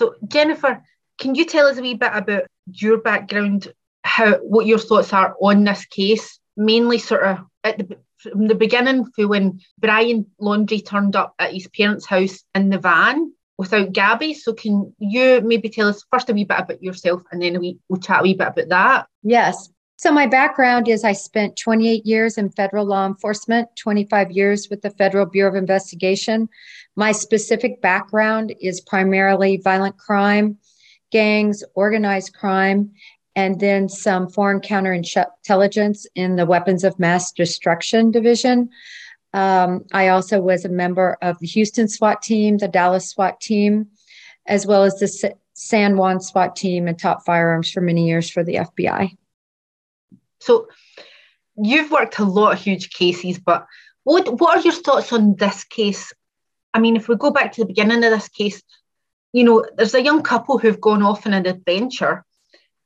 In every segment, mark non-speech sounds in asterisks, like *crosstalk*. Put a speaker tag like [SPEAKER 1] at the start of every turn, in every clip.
[SPEAKER 1] So, Jennifer, can you tell us a wee bit about your background, how what your thoughts are on this case? Mainly, sort of at the from the beginning, for when Brian Laundrie turned up at his parents' house in the van without Gabby. So, can you maybe tell us first a wee bit about yourself, and then we we'll chat a wee bit about that?
[SPEAKER 2] Yes. So, my background is I spent 28 years in federal law enforcement, 25 years with the Federal Bureau of Investigation. My specific background is primarily violent crime, gangs, organized crime, and then some foreign counterintelligence in the Weapons of Mass Destruction Division. Um, I also was a member of the Houston SWAT team, the Dallas SWAT team, as well as the San Juan SWAT team and top firearms for many years for the FBI.
[SPEAKER 1] So you've worked a lot of huge cases, but what what are your thoughts on this case? I mean, if we go back to the beginning of this case, you know, there's a young couple who've gone off on an adventure,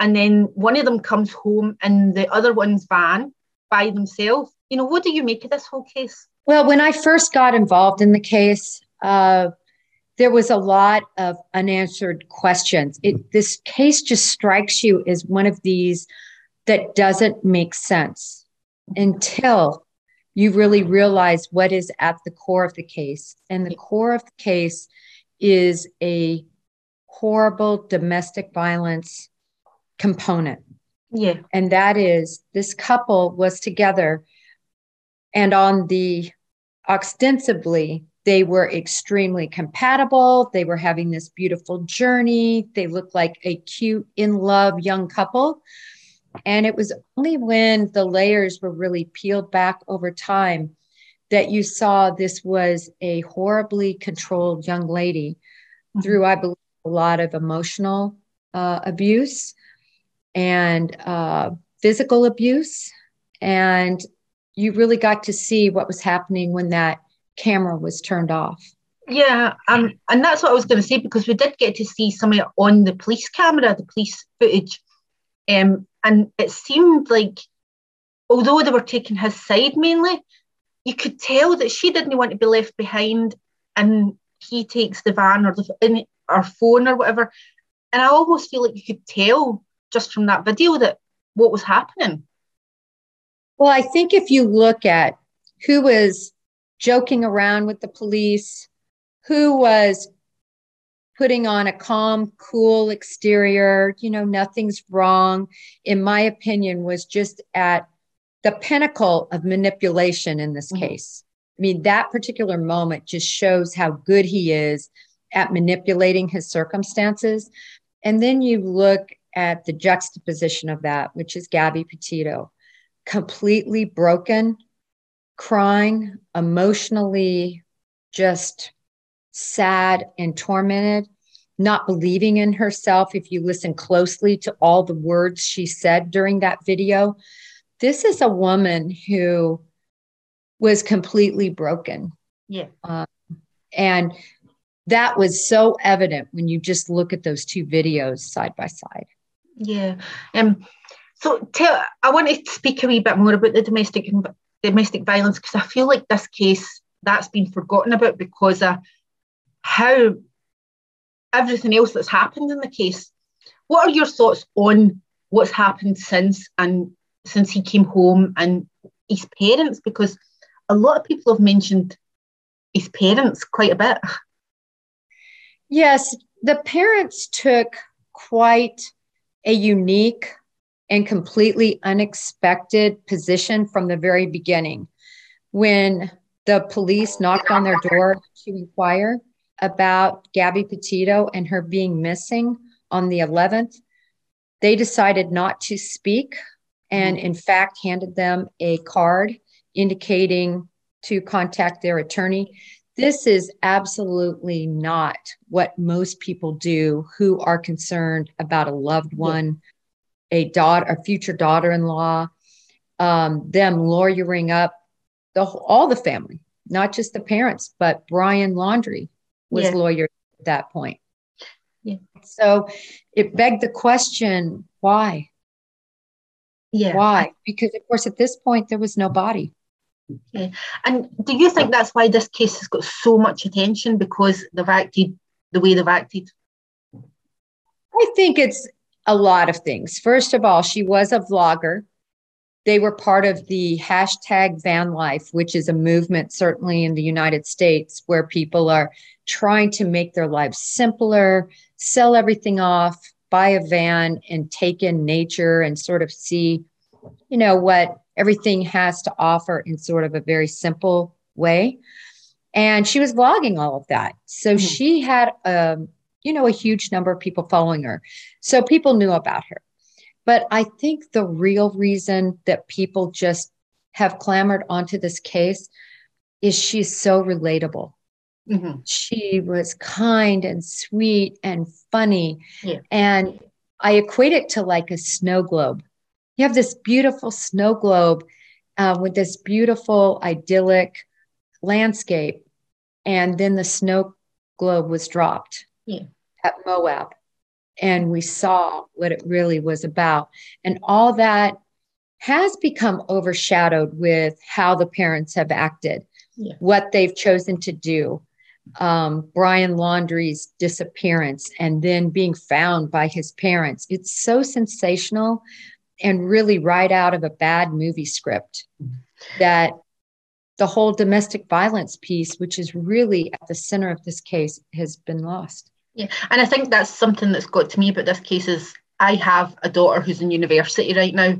[SPEAKER 1] and then one of them comes home in the other one's van by themselves. You know, what do you make of this whole case?
[SPEAKER 2] Well, when I first got involved in the case, uh, there was a lot of unanswered questions. It, this case just strikes you as one of these that doesn't make sense until you really realize what is at the core of the case. And the core of the case is a horrible domestic violence component.
[SPEAKER 1] Yeah.
[SPEAKER 2] And that is this couple was together and on the ostensibly they were extremely compatible. They were having this beautiful journey. They looked like a cute, in love young couple. And it was only when the layers were really peeled back over time that you saw this was a horribly controlled young lady mm-hmm. through, I believe, a lot of emotional uh, abuse and uh, physical abuse. And you really got to see what was happening when that camera was turned off.
[SPEAKER 1] Yeah, um, and that's what I was going to say because we did get to see some of it on the police camera, the police footage, um, and it seemed like, although they were taking his side mainly, you could tell that she didn't want to be left behind, and he takes the van or the or phone or whatever, and I almost feel like you could tell just from that video that what was happening.
[SPEAKER 2] Well, I think if you look at who was joking around with the police, who was putting on a calm, cool exterior, you know, nothing's wrong, in my opinion, was just at the pinnacle of manipulation in this mm-hmm. case. I mean, that particular moment just shows how good he is at manipulating his circumstances. And then you look at the juxtaposition of that, which is Gabby Petito, completely broken, crying, emotionally just sad and tormented, not believing in herself. If you listen closely to all the words she said during that video, this is a woman who was completely broken.
[SPEAKER 1] Yeah. Um,
[SPEAKER 2] and that was so evident when you just look at those two videos side by side.
[SPEAKER 1] Yeah. Um. So tell, I want to speak a wee bit more about the domestic domestic violence because I feel like this case that's been forgotten about because of how everything else that's happened in the case. What are your thoughts on what's happened since and since he came home and his parents? Because a lot of people have mentioned his parents quite a bit.
[SPEAKER 2] Yes, the parents took quite a unique and completely unexpected position from the very beginning. When the police knocked on their door to inquire, about Gabby Petito and her being missing on the 11th, they decided not to speak and, in fact, handed them a card indicating to contact their attorney. This is absolutely not what most people do who are concerned about a loved one, a daughter, a future daughter-in-law, um, them lawyering up the all the family, not just the parents, but Brian Laundrie, was yeah. lawyer at that point.
[SPEAKER 1] Yeah.
[SPEAKER 2] So it begged the question, why?
[SPEAKER 1] Yeah.
[SPEAKER 2] Why? Because of course at this point there was no body.
[SPEAKER 1] Yeah. And do you think that's why this case has got so much attention because they've acted the way they've acted?
[SPEAKER 2] I think it's a lot of things. First of all, she was a vlogger. They were part of the hashtag van life, which is a movement, certainly in the United States, where people are trying to make their lives simpler, sell everything off, buy a van, and take in nature and sort of see, you know, what everything has to offer in sort of a very simple way. And she was vlogging all of that. So mm-hmm. she had, um, you know, a huge number of people following her. So people knew about her. But I think the real reason that people just have clamored onto this case is she's so relatable. Mm-hmm. She was kind and sweet and funny. Yeah. And I equate it to like a snow globe. You have this beautiful snow globe uh, with this beautiful, idyllic landscape. And then the snow globe was dropped yeah. at Moab and we saw what it really was about. And all that has become overshadowed with how the parents have acted, yeah. what they've chosen to do. Um, Brian Laundrie's disappearance and then being found by his parents. It's so sensational and really right out of a bad movie script that the whole domestic violence piece, which is really at the center of this case, has been lost.
[SPEAKER 1] Yeah, and I think that's something that's got to me about this case is I have a daughter who's in university right now,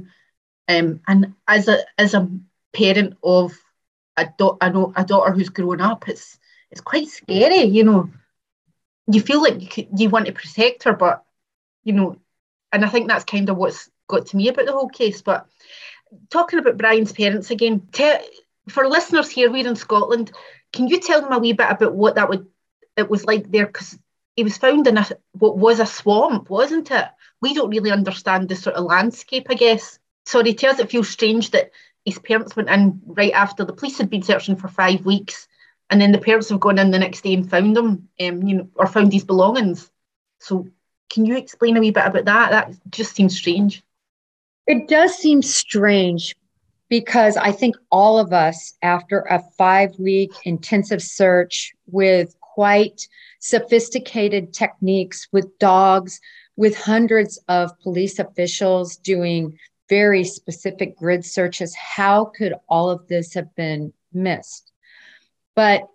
[SPEAKER 1] um, and as a as a parent of a, do- a, daughter who's grown up, it's it's quite scary. You know, you feel like you, could, you want to protect her, but you know, and I think that's kind of what's got to me about the whole case. But talking about Brian's parents again, for listeners here, we're in Scotland. Can you tell them a wee bit about what that would it was like there? Because he was found in a what was a swamp, wasn't it? We don't really understand the sort of landscape, I guess. Sorry, us it feels strange that his parents went in right after the police had been searching for five weeks, and then the parents have gone in the next day and found him, um, you know, or found his belongings. So, can you explain a wee bit about that? That just seems strange.
[SPEAKER 2] It does seem strange because I think all of us, after a five week intensive search with quite sophisticated techniques with dogs, with hundreds of police officials doing very specific grid searches. How could all of this have been missed? But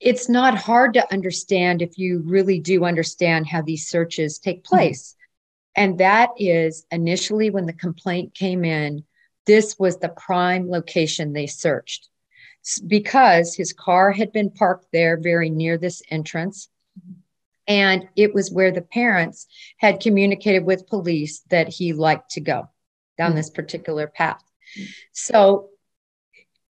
[SPEAKER 2] it's not hard to understand if you really do understand how these searches take mm-hmm. place. And that is initially when the complaint came in, this was the prime location they searched because his car had been parked there very near this entrance. And it was where the parents had communicated with police that he liked to go down this particular path. So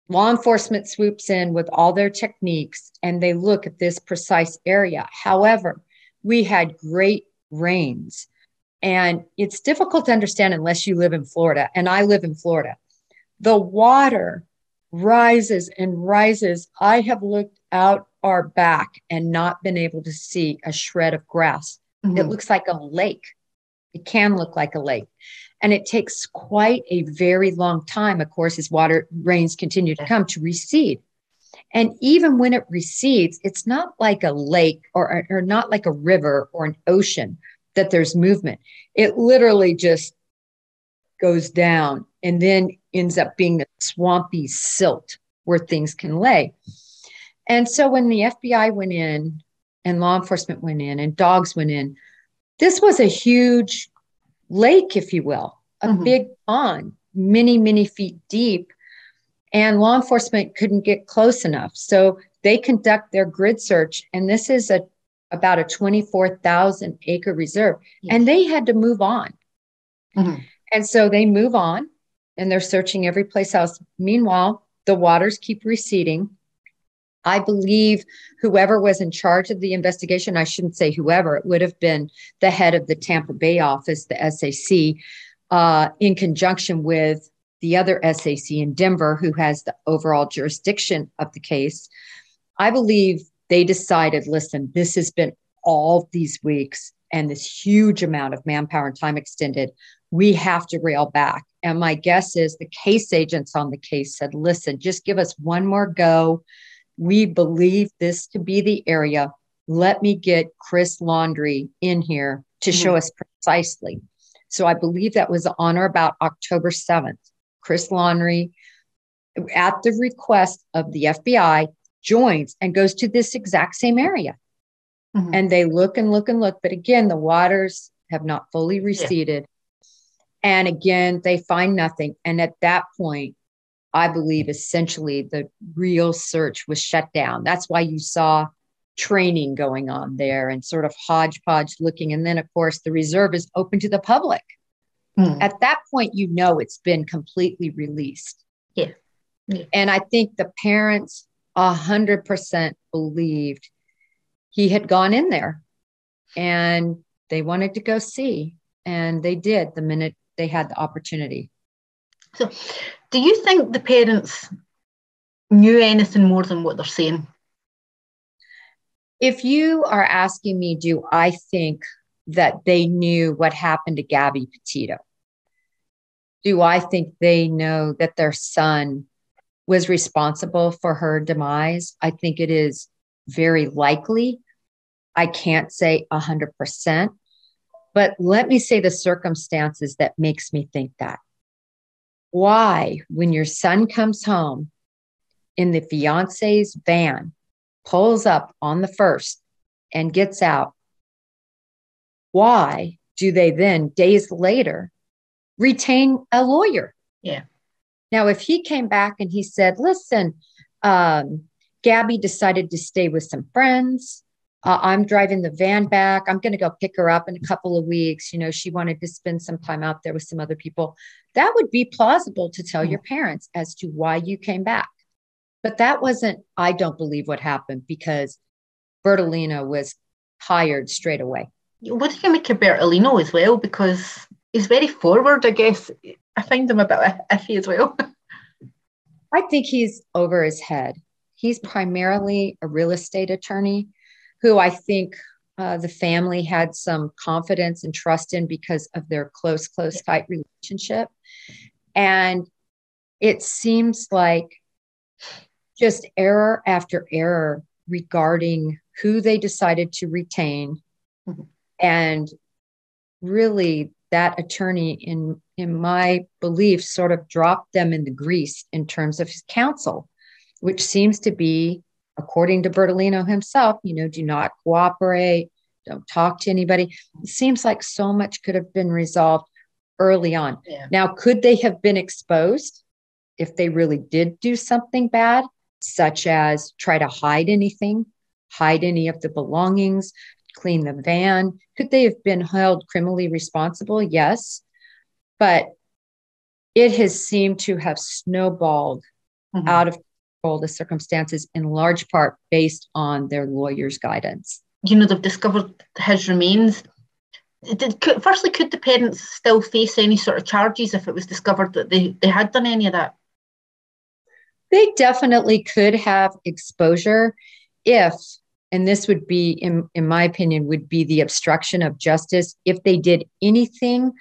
[SPEAKER 2] law enforcement swoops in with all their techniques and they look at this precise area. However, we had great rains. And it's difficult to understand unless you live in Florida. And I live in Florida. The water rises and rises. I have looked out our back and not been able to see a shred of grass. Mm-hmm. It looks like a lake. It can look like a lake. And it takes quite a very long time, of course, as water rains continue to come to recede. And even when it recedes, it's not like a lake or, or not like a river or an ocean that there's movement. It literally just goes down and then ends up being a swampy silt where things can lay. And so when the FBI went in and law enforcement went in and dogs went in, this was a huge lake, if you will, a mm-hmm. big pond, many, many feet deep. And law enforcement couldn't get close enough. So they conduct their grid search. And this is a about a 24,000 acre reserve. Yes. And they had to move on. Mm-hmm. And so they move on and they're searching every place else. Meanwhile, the waters keep receding. I believe whoever was in charge of the investigation, I shouldn't say whoever, it would have been the head of the Tampa Bay office, the SAC, uh, in conjunction with the other SAC in Denver, who has the overall jurisdiction of the case. I believe they decided listen, this has been all these weeks and this huge amount of manpower and time extended. We have to rail back. And my guess is the case agents on the case said, listen, just give us one more go. We believe this to be the area. Let me get Chris Laundrie in here to mm-hmm. show us precisely. So I believe that was on or about October 7th. Chris Laundrie, at the request of the FBI, joins and goes to this exact same area. Mm-hmm. And they look and look and look. But again, the waters have not fully receded. Yeah. And again, they find nothing. And at that point, I believe essentially the real search was shut down. That's why you saw training going on there and sort of hodgepodge looking. And then, of course, the reserve is open to the public. Mm. At that point, you know it's been completely released.
[SPEAKER 1] Yeah. yeah.
[SPEAKER 2] And I think the parents a hundred percent believed he had gone in there and they wanted to go see. And they did the minute they had the opportunity.
[SPEAKER 1] So, do you think the parents knew anything more than what they're saying?
[SPEAKER 2] If you are asking me, do I think that they knew what happened to Gabby Petito? Do I think they know that their son was responsible for her demise? I think it is very likely. I can't say 100%, but let me say the circumstances that makes me think that. Why, when your son comes home in the fiance's van, pulls up on the first and gets out, why do they then, days later, retain a lawyer?
[SPEAKER 1] Yeah.
[SPEAKER 2] Now, if he came back and he said, listen, um, Gabby decided to stay with some friends. Uh, I'm driving the van back. I'm going to go pick her up in a couple of weeks. You know, she wanted to spend some time out there with some other people. That would be plausible to tell mm your parents as to why you came back. But that wasn't, I don't believe what happened because Bertolino was hired straight away.
[SPEAKER 1] What do you make of Bertolino as well? Because he's very forward, I guess. I find him a bit iffy as well. *laughs*
[SPEAKER 2] I think he's over his head. He's primarily a real estate attorney who I think uh, the family had some confidence and trust in because of their close, close, tight relationship. And it seems like just error after error regarding who they decided to retain. Mm-hmm. And really, that attorney, in, in my belief, sort of dropped them in the grease in terms of his counsel, which seems to be, according to Bertolino himself, you know, do not cooperate, don't talk to anybody. It seems like so much could have been resolved early on. Yeah. Now, could they have been exposed if they really did do something bad? such as try to hide anything, hide any of the belongings, clean the van. Could they have been held criminally responsible? Yes. But it has seemed to have snowballed mm-hmm. out of the circumstances in large part based on their lawyer's guidance.
[SPEAKER 1] You know, they've discovered his remains. Did, could, firstly, could the parents still face any sort of charges if it was discovered that they, they had done any of that?
[SPEAKER 2] they definitely could have exposure if and this would be in, in my opinion would be the obstruction of justice if they did anything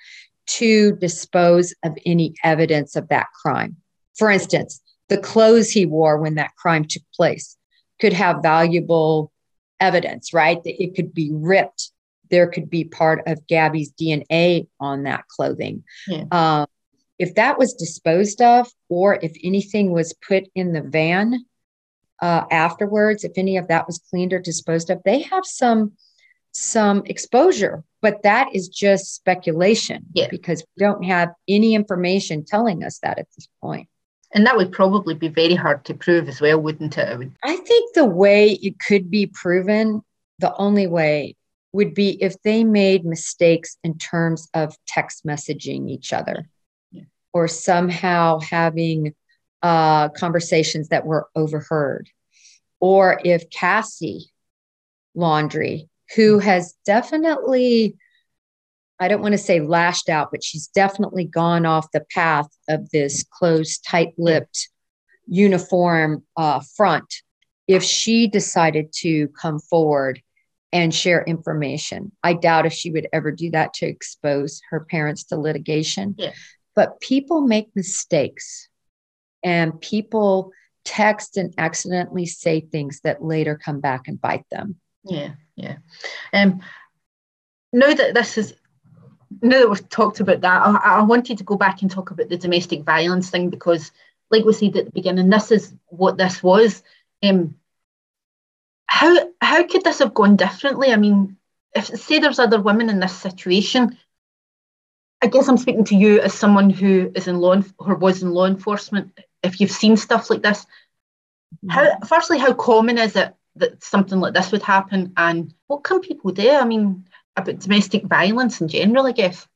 [SPEAKER 2] to dispose of any evidence of that crime for instance the clothes he wore when that crime took place could have valuable evidence right that it could be ripped there could be part of gabby's dna on that clothing yeah. um, if that was disposed of, or if anything was put in the van uh, afterwards, if any of that was cleaned or disposed of, they have some some exposure, but that is just speculation
[SPEAKER 1] yeah.
[SPEAKER 2] because we don't have any information telling us that at this point.
[SPEAKER 1] And that would probably be very hard to prove as well, wouldn't it?
[SPEAKER 2] I think the way it could be proven, the only way would be if they made mistakes in terms of text messaging each other or somehow having uh, conversations that were overheard. Or if Cassie Laundrie, who has definitely, I don't want to say lashed out, but she's definitely gone off the path of this closed, tight lipped uniform uh, front. If she decided to come forward and share information, I doubt if she would ever do that to expose her parents to litigation.
[SPEAKER 1] Yeah.
[SPEAKER 2] But people make mistakes and people text and accidentally say things that later come back and bite them.
[SPEAKER 1] Yeah, yeah. Um, now that this is now that we've talked about that, I, I, wanted to go back and talk about the domestic violence thing because, like we said at the beginning, this is what this was. Um, how how could this have gone differently? I mean, if say there's other women in this situation, I guess I'm speaking to you as someone who is in law or was in law enforcement. If you've seen stuff like this, mm-hmm. how firstly, how common is it that something like this would happen, and what can people do? I mean, about domestic violence in general, I guess.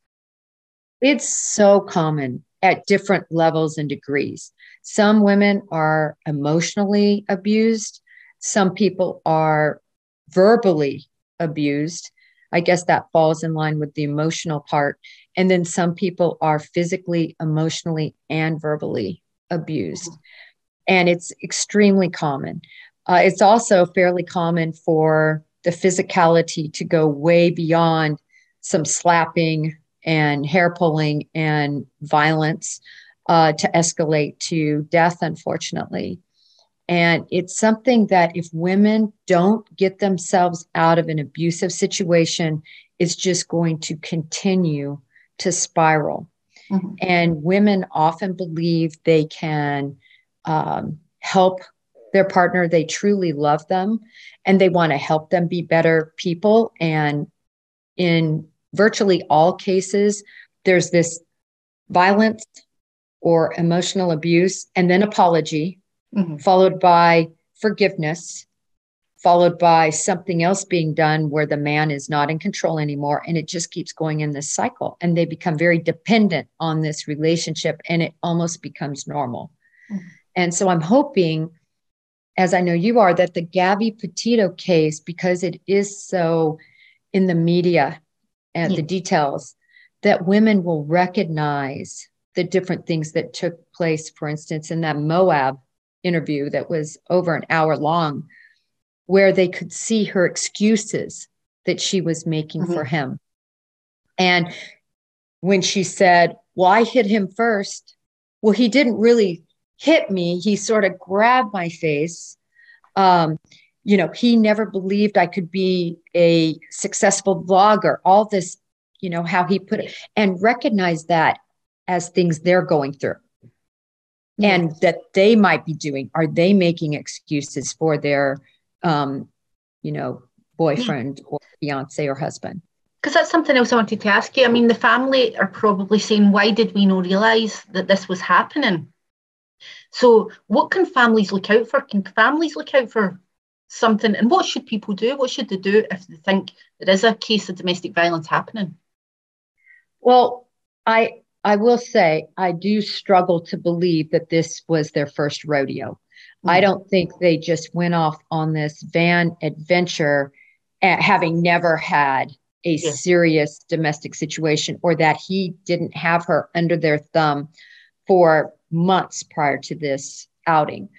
[SPEAKER 2] It's so common at different levels and degrees. Some women are emotionally abused. Some people are verbally abused. I guess that falls in line with the emotional part. And then some people are physically, emotionally, and verbally abused. And it's extremely common. Uh, it's also fairly common for the physicality to go way beyond some slapping and hair pulling and violence uh, to escalate to death, unfortunately. And it's something that if women don't get themselves out of an abusive situation, it's just going to continue to spiral. Mm-hmm. And women often believe they can um, help their partner, they truly love them and they want to help them be better people. And in virtually all cases, there's this violence or emotional abuse and then apology, mm-hmm. followed by forgiveness, followed by something else being done where the man is not in control anymore. And it just keeps going in this cycle. And they become very dependent on this relationship and it almost becomes normal. Mm-hmm. And so I'm hoping as I know you are, that the Gabby Petito case, because it is so in the media and yeah. the details, that women will recognize the different things that took place, for instance, in that Moab interview that was over an hour long, where they could see her excuses that she was making mm-hmm. for him. And when she said, Well, I hit him first, well, he didn't really hit me, he sort of grabbed my face. Um, you know, he never believed I could be a successful vlogger, all this, you know, how he put it and recognize that as things they're going through and that they might be doing. Are they making excuses for their, um, you know, boyfriend or fiance or husband?
[SPEAKER 1] Because that's something else I wanted to ask you. I mean, the family are probably saying, why did we not realize that this was happening? So, what can families look out for? Can families look out for something? And what should people do? What should they do if they think there is a case of domestic violence happening?
[SPEAKER 2] Well, I I will say I do struggle to believe that this was their first rodeo. Mm-hmm. I don't think they just went off on this van adventure having never had a yeah. serious domestic situation or that he didn't have her under their thumb for months prior to this outing.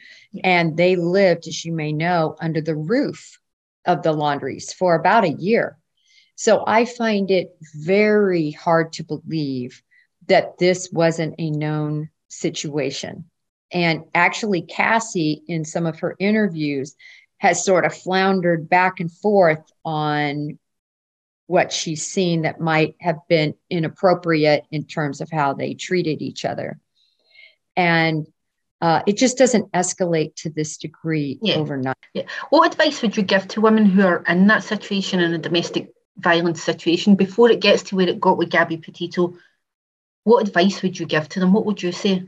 [SPEAKER 2] And they lived, as you may know, under the roof of the Laundries for about a year. So I find it very hard to believe that this wasn't a known situation. And actually, Cassie, in some of her interviews, has sort of floundered back and forth on what she's seen that might have been inappropriate in terms of how they treated each other and uh, it just doesn't escalate to this degree yeah. overnight.
[SPEAKER 1] Yeah. What advice would you give to women who are in that situation in a domestic violence situation before it gets to where it got with Gabby Petito? What advice would you give to them? What would you say?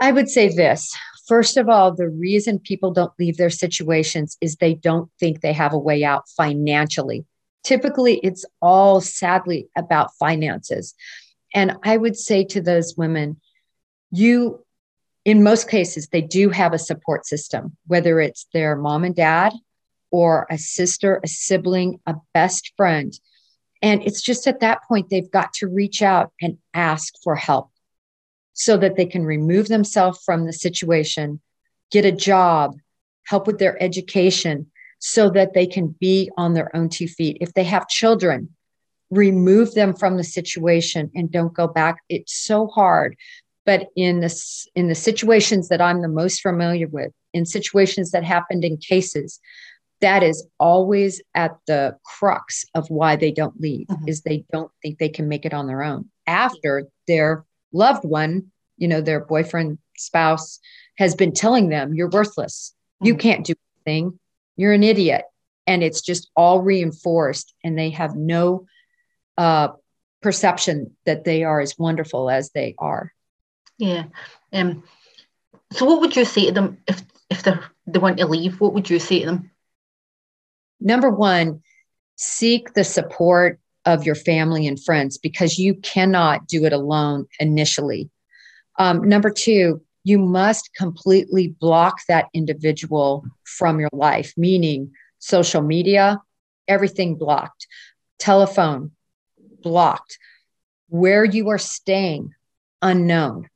[SPEAKER 2] I would say this. First of all, the reason people don't leave their situations is they don't think they have a way out financially. Typically, it's all sadly about finances. And I would say to those women, you in most cases they do have a support system whether it's their mom and dad or a sister a sibling a best friend. And it's just at that point they've got to reach out and ask for help so that they can remove themselves from the situation get a job help with their education so that they can be on their own two feet. If they have children remove them from the situation and don't go back. It's so hard but in this in the situations that i'm the most familiar with in situations that happened in cases that is always at the crux of why they don't leave
[SPEAKER 1] Mhm.
[SPEAKER 2] is they don't think they can make it on their own. After their loved one you know their boyfriend spouse has been telling them you're worthless. You
[SPEAKER 1] Mhm.
[SPEAKER 2] can't do anything. You're an idiot. And it's just all reinforced and they have no uh, perception that they are as wonderful as they are
[SPEAKER 1] Yeah. Um, so what would you say to them if if they they want to leave? What would you say to them?
[SPEAKER 2] number one, seek the support of your family and friends because you cannot do it alone initially. Um, number two, you must completely block that individual from your life, meaning social media, everything blocked, telephone blocked, where you are staying unknown.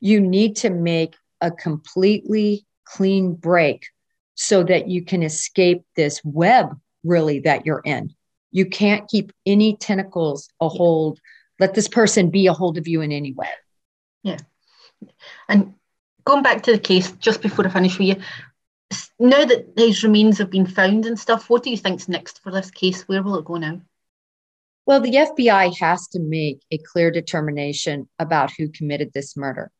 [SPEAKER 2] You need to make a completely clean break so that you can escape this web really that you're in. You can't keep any tentacles a hold. Let this person be a hold of you in any way. Yeah.
[SPEAKER 1] And going back to the case, just before I finish with you, now that these remains have been found and stuff, what do you think's next for this case? Where will it go now?
[SPEAKER 2] Well, the FBI has to make a clear determination about who committed this murder.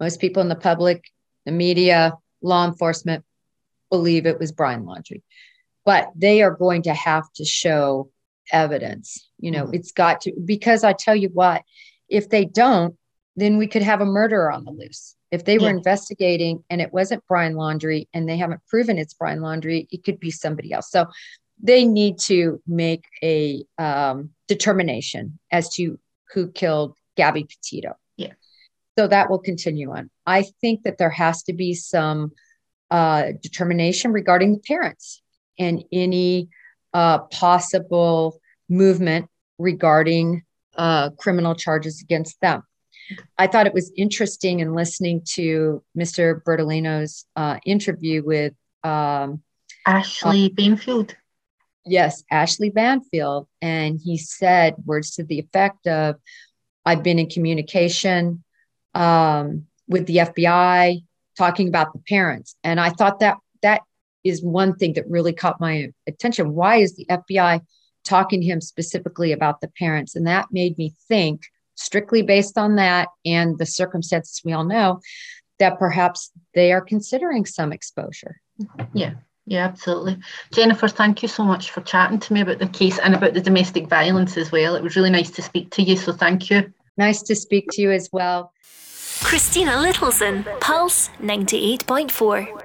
[SPEAKER 2] Most people in the public, the media, law enforcement believe it was Brian Laundrie, but they are going to have to show evidence. You know,
[SPEAKER 1] Mhm.
[SPEAKER 2] it's got to, because I tell you what, if they don't, then we could have a murderer on the loose. If they were
[SPEAKER 1] Yeah.
[SPEAKER 2] investigating and it wasn't Brian Laundrie and they haven't proven it's Brian Laundrie, it could be somebody else. So they need to make a um, determination as to who killed Gabby Petito. So that will continue on. I think that there has to be some uh, determination regarding the parents and any uh, possible movement regarding uh, criminal charges against them. I thought it was interesting in listening to Mr. Bertolino's uh, interview with um,
[SPEAKER 1] Ashley Banfield.
[SPEAKER 2] Yes, Ashley Banfield. And he said words to the effect of I've been in communication um, with the FBI talking about the parents. And I thought that that is one thing that really caught my attention. Why is the FBI talking to him specifically about the parents? And that made me think, strictly based on that and the circumstances we all know, that perhaps they are considering some exposure.
[SPEAKER 1] Yeah, yeah, absolutely. Jennifer, thank you so much for chatting to me about the case and about the domestic violence as well. It was really nice to speak to you, so thank you.
[SPEAKER 2] Nice to speak to you as well.
[SPEAKER 3] Christina Littleson, Pulse 98.4.